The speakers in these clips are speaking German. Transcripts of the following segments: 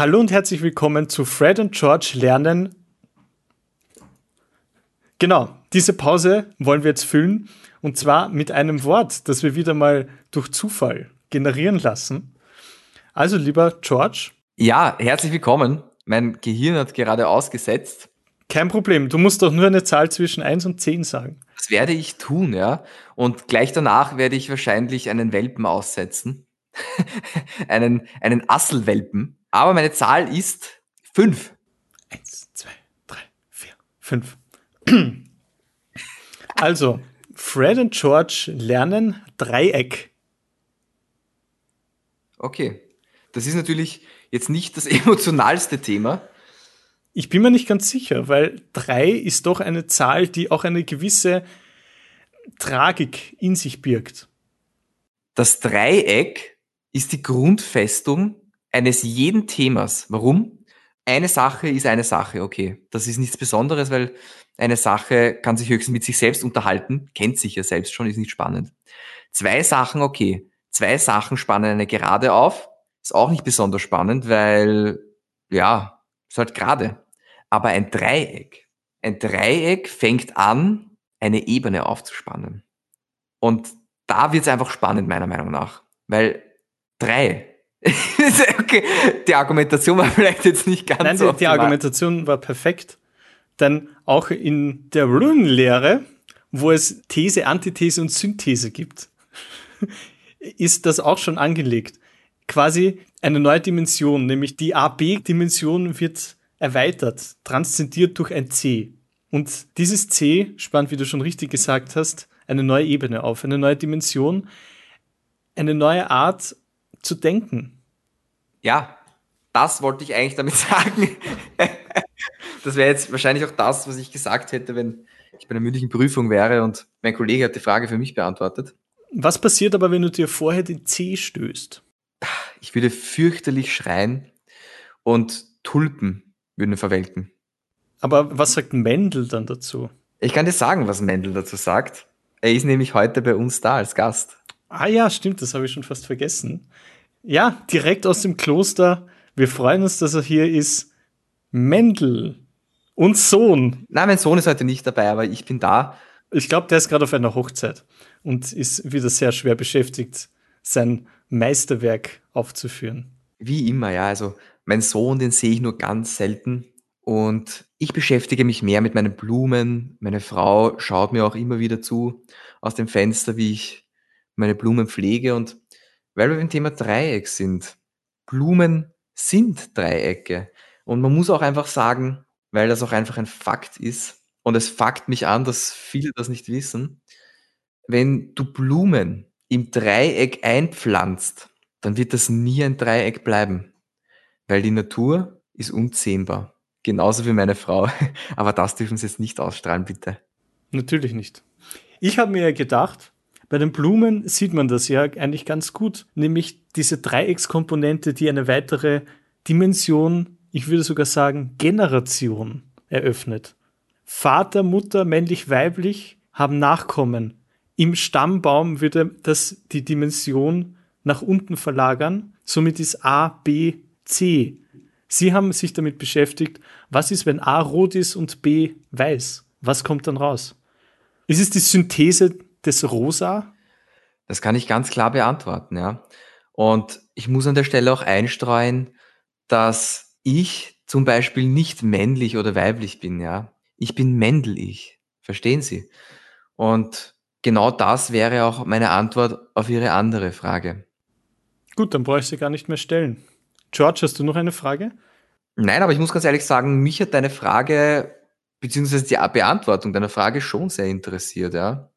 Hallo und herzlich willkommen zu Fred und George lernen. Genau, diese Pause wollen wir jetzt füllen und zwar mit einem Wort, das wir wieder mal durch Zufall generieren lassen. Also lieber George. Ja, herzlich willkommen. Mein Gehirn hat gerade ausgesetzt. Kein Problem, du musst doch nur eine Zahl zwischen 1 und 10 sagen. Das werde ich tun, ja. Und gleich danach werde ich wahrscheinlich einen Welpen aussetzen. einen, einen Asselwelpen. Aber meine Zahl ist 5. 1, 2, 3, 4, 5. Also, Fred und George lernen Dreieck. Okay. Das ist natürlich jetzt nicht das emotionalste Thema. Ich bin mir nicht ganz sicher, weil drei ist doch eine Zahl, die auch eine gewisse Tragik in sich birgt. Das Dreieck ist die Grundfestung eines jeden Themas. Warum? Eine Sache ist eine Sache, okay. Das ist nichts Besonderes, weil eine Sache kann sich höchstens mit sich selbst unterhalten, kennt sich ja selbst schon, ist nicht spannend. Zwei Sachen, okay. Zwei Sachen spannen eine Gerade auf, ist auch nicht besonders spannend, weil, ja, ist halt gerade. Aber ein Dreieck, ein Dreieck fängt an, eine Ebene aufzuspannen. Und da wird es einfach spannend, meiner Meinung nach. Weil drei. okay, die Argumentation war vielleicht jetzt nicht ganz Nein, so. Die, die Argumentation war perfekt. Denn auch in der Rune-Lehre, wo es These, Antithese und Synthese gibt, ist das auch schon angelegt. Quasi eine neue Dimension, nämlich die AB-Dimension wird erweitert, transzendiert durch ein C. Und dieses C spannt, wie du schon richtig gesagt hast, eine neue Ebene auf, eine neue Dimension, eine neue Art zu denken. Ja, das wollte ich eigentlich damit sagen. das wäre jetzt wahrscheinlich auch das, was ich gesagt hätte, wenn ich bei einer mündlichen Prüfung wäre und mein Kollege hat die Frage für mich beantwortet. Was passiert aber, wenn du dir vorher den C stößt? Ich würde fürchterlich schreien und Tulpen würden verwelken. Aber was sagt Mendel dann dazu? Ich kann dir sagen, was Mendel dazu sagt. Er ist nämlich heute bei uns da als Gast. Ah ja, stimmt, das habe ich schon fast vergessen. Ja, direkt aus dem Kloster. Wir freuen uns, dass er hier ist. Mendel und Sohn. Nein, mein Sohn ist heute nicht dabei, aber ich bin da. Ich glaube, der ist gerade auf einer Hochzeit und ist wieder sehr schwer beschäftigt, sein Meisterwerk aufzuführen. Wie immer, ja. Also mein Sohn, den sehe ich nur ganz selten. Und ich beschäftige mich mehr mit meinen Blumen. Meine Frau schaut mir auch immer wieder zu aus dem Fenster, wie ich meine Blumen pflege. Und weil wir beim Thema Dreieck sind, Blumen sind Dreiecke. Und man muss auch einfach sagen, weil das auch einfach ein Fakt ist, und es fuckt mich an, dass viele das nicht wissen, wenn du Blumen im Dreieck einpflanzt, dann wird das nie ein Dreieck bleiben, weil die Natur ist unzähmbar. Genauso wie meine Frau. Aber das dürfen Sie jetzt nicht ausstrahlen, bitte. Natürlich nicht. Ich habe mir gedacht, bei den Blumen sieht man das ja eigentlich ganz gut, nämlich diese Dreieckskomponente, die eine weitere Dimension, ich würde sogar sagen Generation eröffnet. Vater, Mutter, männlich, weiblich haben Nachkommen. Im Stammbaum würde das die Dimension nach unten verlagern. Somit ist A, B, C. Sie haben sich damit beschäftigt, was ist, wenn A rot ist und B weiß? Was kommt dann raus? Ist es die Synthese des Rosa? Das kann ich ganz klar beantworten, ja. Und ich muss an der Stelle auch einstreuen, dass ich zum Beispiel nicht männlich oder weiblich bin, ja ich bin Mendel-Ich. Verstehen Sie? Und genau das wäre auch meine Antwort auf Ihre andere Frage. Gut, dann brauche ich sie gar nicht mehr stellen. George, hast du noch eine Frage? Nein, aber ich muss ganz ehrlich sagen, mich hat deine Frage, beziehungsweise die Beantwortung deiner Frage schon sehr interessiert, ja.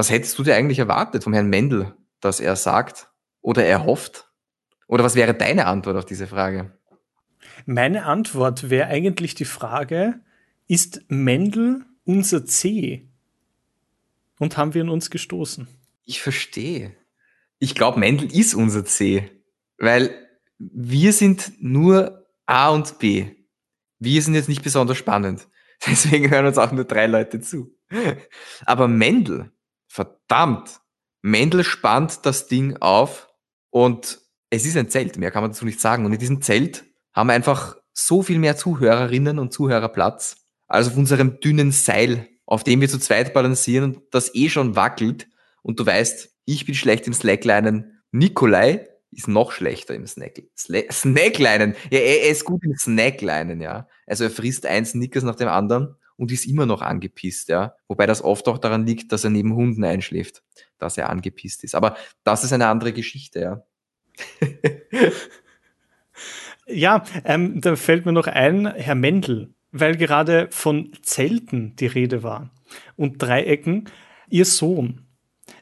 Was hättest du dir eigentlich erwartet vom Herrn Mendel, dass er sagt oder er hofft? Oder was wäre deine Antwort auf diese Frage? Meine Antwort wäre eigentlich die Frage, ist Mendel unser C? Und haben wir in uns gestoßen? Ich verstehe. Ich glaube, Mendel ist unser C, weil wir sind nur A und B. Wir sind jetzt nicht besonders spannend. Deswegen hören uns auch nur drei Leute zu. Aber Mendel, verdammt, Mendel spannt das Ding auf und es ist ein Zelt, mehr kann man dazu nicht sagen. Und in diesem Zelt haben einfach so viel mehr Zuhörerinnen und Zuhörerplatz als auf unserem dünnen Seil, auf dem wir zu zweit balancieren und das eh schon wackelt. Und du weißt, ich bin schlecht im Slacklinen. Nikolai ist noch schlechter im Snack, Snacklinen. Ja, er, ist gut im Snacklinen, ja. Also er frisst ein Snickers nach dem anderen und ist immer noch angepisst, ja. Wobei das oft auch daran liegt, dass er neben Hunden einschläft, dass er angepisst ist. Aber das ist eine andere Geschichte, ja. ja, ähm, da fällt mir noch ein, Herr Mendel, weil gerade von Zelten die Rede war und Dreiecken. Ihr Sohn,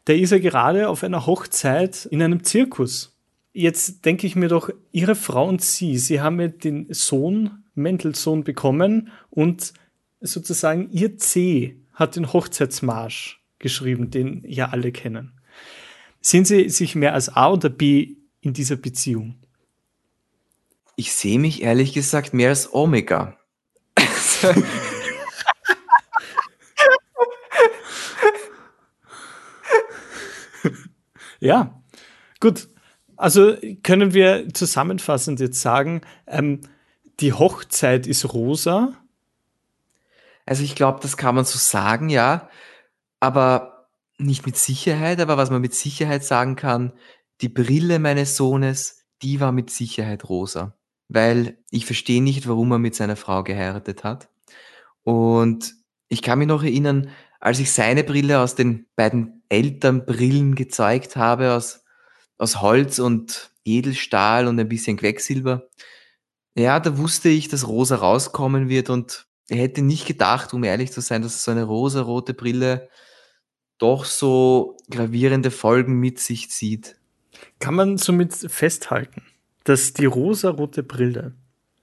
der ist ja gerade auf einer Hochzeit in einem Zirkus. Jetzt denke ich mir doch, Ihre Frau und Sie, Sie haben ja den Sohn, Mendelssohn bekommen und sozusagen Ihr C hat den Hochzeitsmarsch geschrieben, den ja alle kennen. Sind Sie sich mehr als A oder B in dieser Beziehung? Ich sehe mich ehrlich gesagt mehr als Omega. ja, gut. Also können wir zusammenfassend jetzt sagen, ähm, die Hochzeit ist rosa. Also ich glaube, das kann man so sagen, ja. Aber nicht mit Sicherheit. Aber was man mit Sicherheit sagen kann, die Brille meines Sohnes, die war mit Sicherheit rosa. Weil ich verstehe nicht, warum er mit seiner Frau geheiratet hat. Und ich kann mich noch erinnern, als ich seine Brille aus den beiden Elternbrillen gezeigt habe, aus aus Holz und Edelstahl und ein bisschen Quecksilber. Ja, da wusste ich, dass rosa rauskommen wird und hätte nicht gedacht, um ehrlich zu sein, dass so eine rosarote Brille doch so gravierende Folgen mit sich zieht. Kann man somit festhalten, dass die rosarote Brille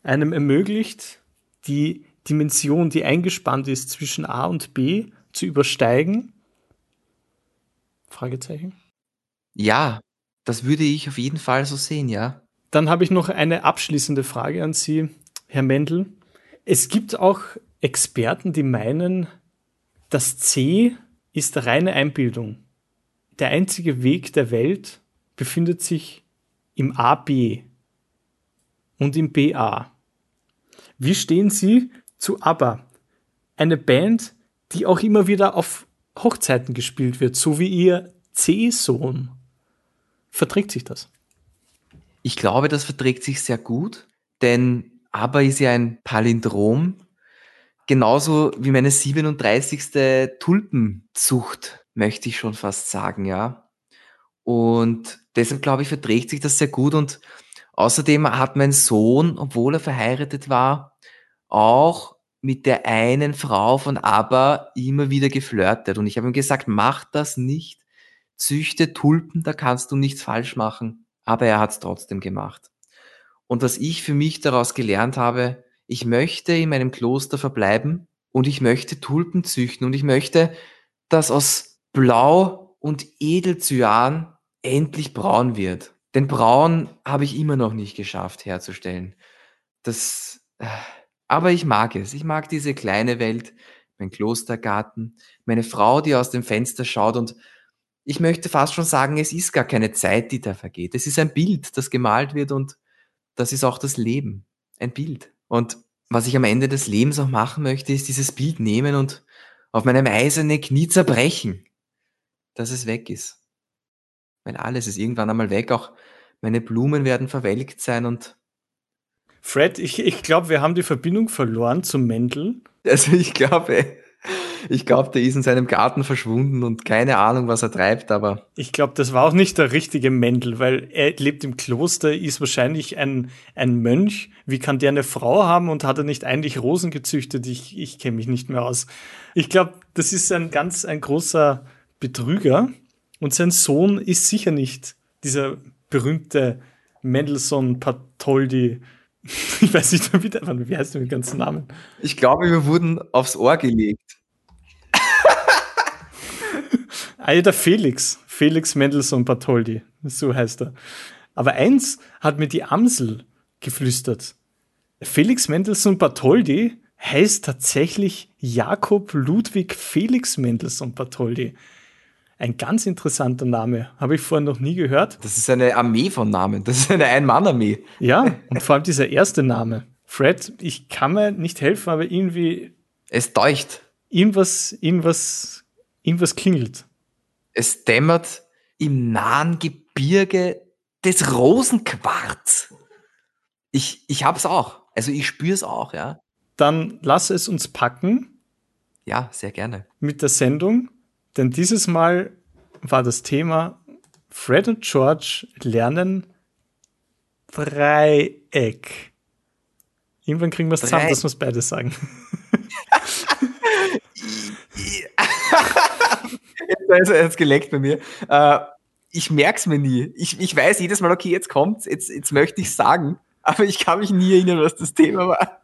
einem ermöglicht, die Dimension, die eingespannt ist zwischen A und B, zu übersteigen? Fragezeichen. Ja, das würde ich auf jeden Fall so sehen, ja. Dann habe ich noch eine abschließende Frage an Sie, Herr Mendel. Es gibt auch Experten, die meinen, das C ist reine Einbildung. Der einzige Weg der Welt befindet sich im AB und im BA. Wie stehen Sie zu ABBA? Eine Band, die auch immer wieder auf Hochzeiten gespielt wird, so wie Ihr C-Sohn. Verträgt sich das? Ich glaube, das verträgt sich sehr gut, denn aber ist ja ein Palindrom, genauso wie meine 37. Tulpenzucht, möchte ich schon fast sagen, ja. Und deshalb glaube ich, verträgt sich das sehr gut und außerdem hat mein Sohn, obwohl er verheiratet war, auch mit der einen Frau von ABBA immer wieder geflirtet. Und ich habe ihm gesagt, mach das nicht, züchte Tulpen, da kannst du nichts falsch machen. Aber er hat es trotzdem gemacht. Und was ich für mich daraus gelernt habe, ich möchte in meinem Kloster verbleiben und ich möchte Tulpen züchten und ich möchte, dass aus Blau und Edelcyan endlich braun wird. Denn braun habe ich immer noch nicht geschafft herzustellen. Das, äh, aber ich mag es. Ich mag diese kleine Welt, mein Klostergarten, meine Frau, die aus dem Fenster schaut und ich möchte fast schon sagen, es ist gar keine Zeit, die da vergeht. Es ist ein Bild, das gemalt wird und das ist auch das Leben. Ein Bild. Und was ich am Ende des Lebens auch machen möchte, ist dieses Bild nehmen und auf meinem eisernen Knie zerbrechen, dass es weg ist. Weil alles ist irgendwann einmal weg, auch meine Blumen werden verwelkt sein und Fred, ich, ich glaube, wir haben die Verbindung verloren zum Mendel. Also ich glaube, ich glaube, der ist in seinem Garten verschwunden und keine Ahnung, was er treibt, aber. Ich glaube, das war auch nicht der richtige Mendel, weil er lebt im Kloster, ist wahrscheinlich ein, ein Mönch. Wie kann der eine Frau haben und hat er nicht eigentlich Rosen gezüchtet? Ich, ich kenne mich nicht mehr aus. Ich glaube, das ist ein ganz, ein großer Betrüger und sein Sohn ist sicher nicht dieser berühmte Mendelssohn Patoldi. Ich weiß nicht mehr, wie, wie heißt der mit ganzen Namen? Ich glaube, wir wurden aufs Ohr gelegt. Ah, der Felix. Felix Mendelssohn Bartholdy. So heißt er. Aber eins hat mir die Amsel geflüstert. Felix Mendelssohn Bartholdy heißt tatsächlich Jakob Ludwig Felix Mendelssohn Bartholdy. Ein ganz interessanter Name. Habe ich vorher noch nie gehört. Das ist eine Armee von Namen. Das ist eine Ein-Mann-Armee. Ja, und vor allem dieser erste Name. Fred, ich kann mir nicht helfen, aber irgendwie. Es deucht. Irgendwas, irgendwas, irgendwas klingelt. Es dämmert im nahen Gebirge des Rosenquarz. Ich, ich hab's auch. Also ich spür's auch, ja. Dann lass es uns packen. Ja, sehr gerne. Mit der Sendung, denn dieses Mal war das Thema Fred und George lernen Dreieck. Irgendwann kriegen wir es zusammen, dass wir es beide sagen. jetzt ist jetzt geleckt bei mir. Äh, ich merke es mir nie. Ich, ich weiß jedes Mal, okay, jetzt kommt's, jetzt, jetzt möchte ich sagen, aber ich kann mich nie erinnern, was das Thema war.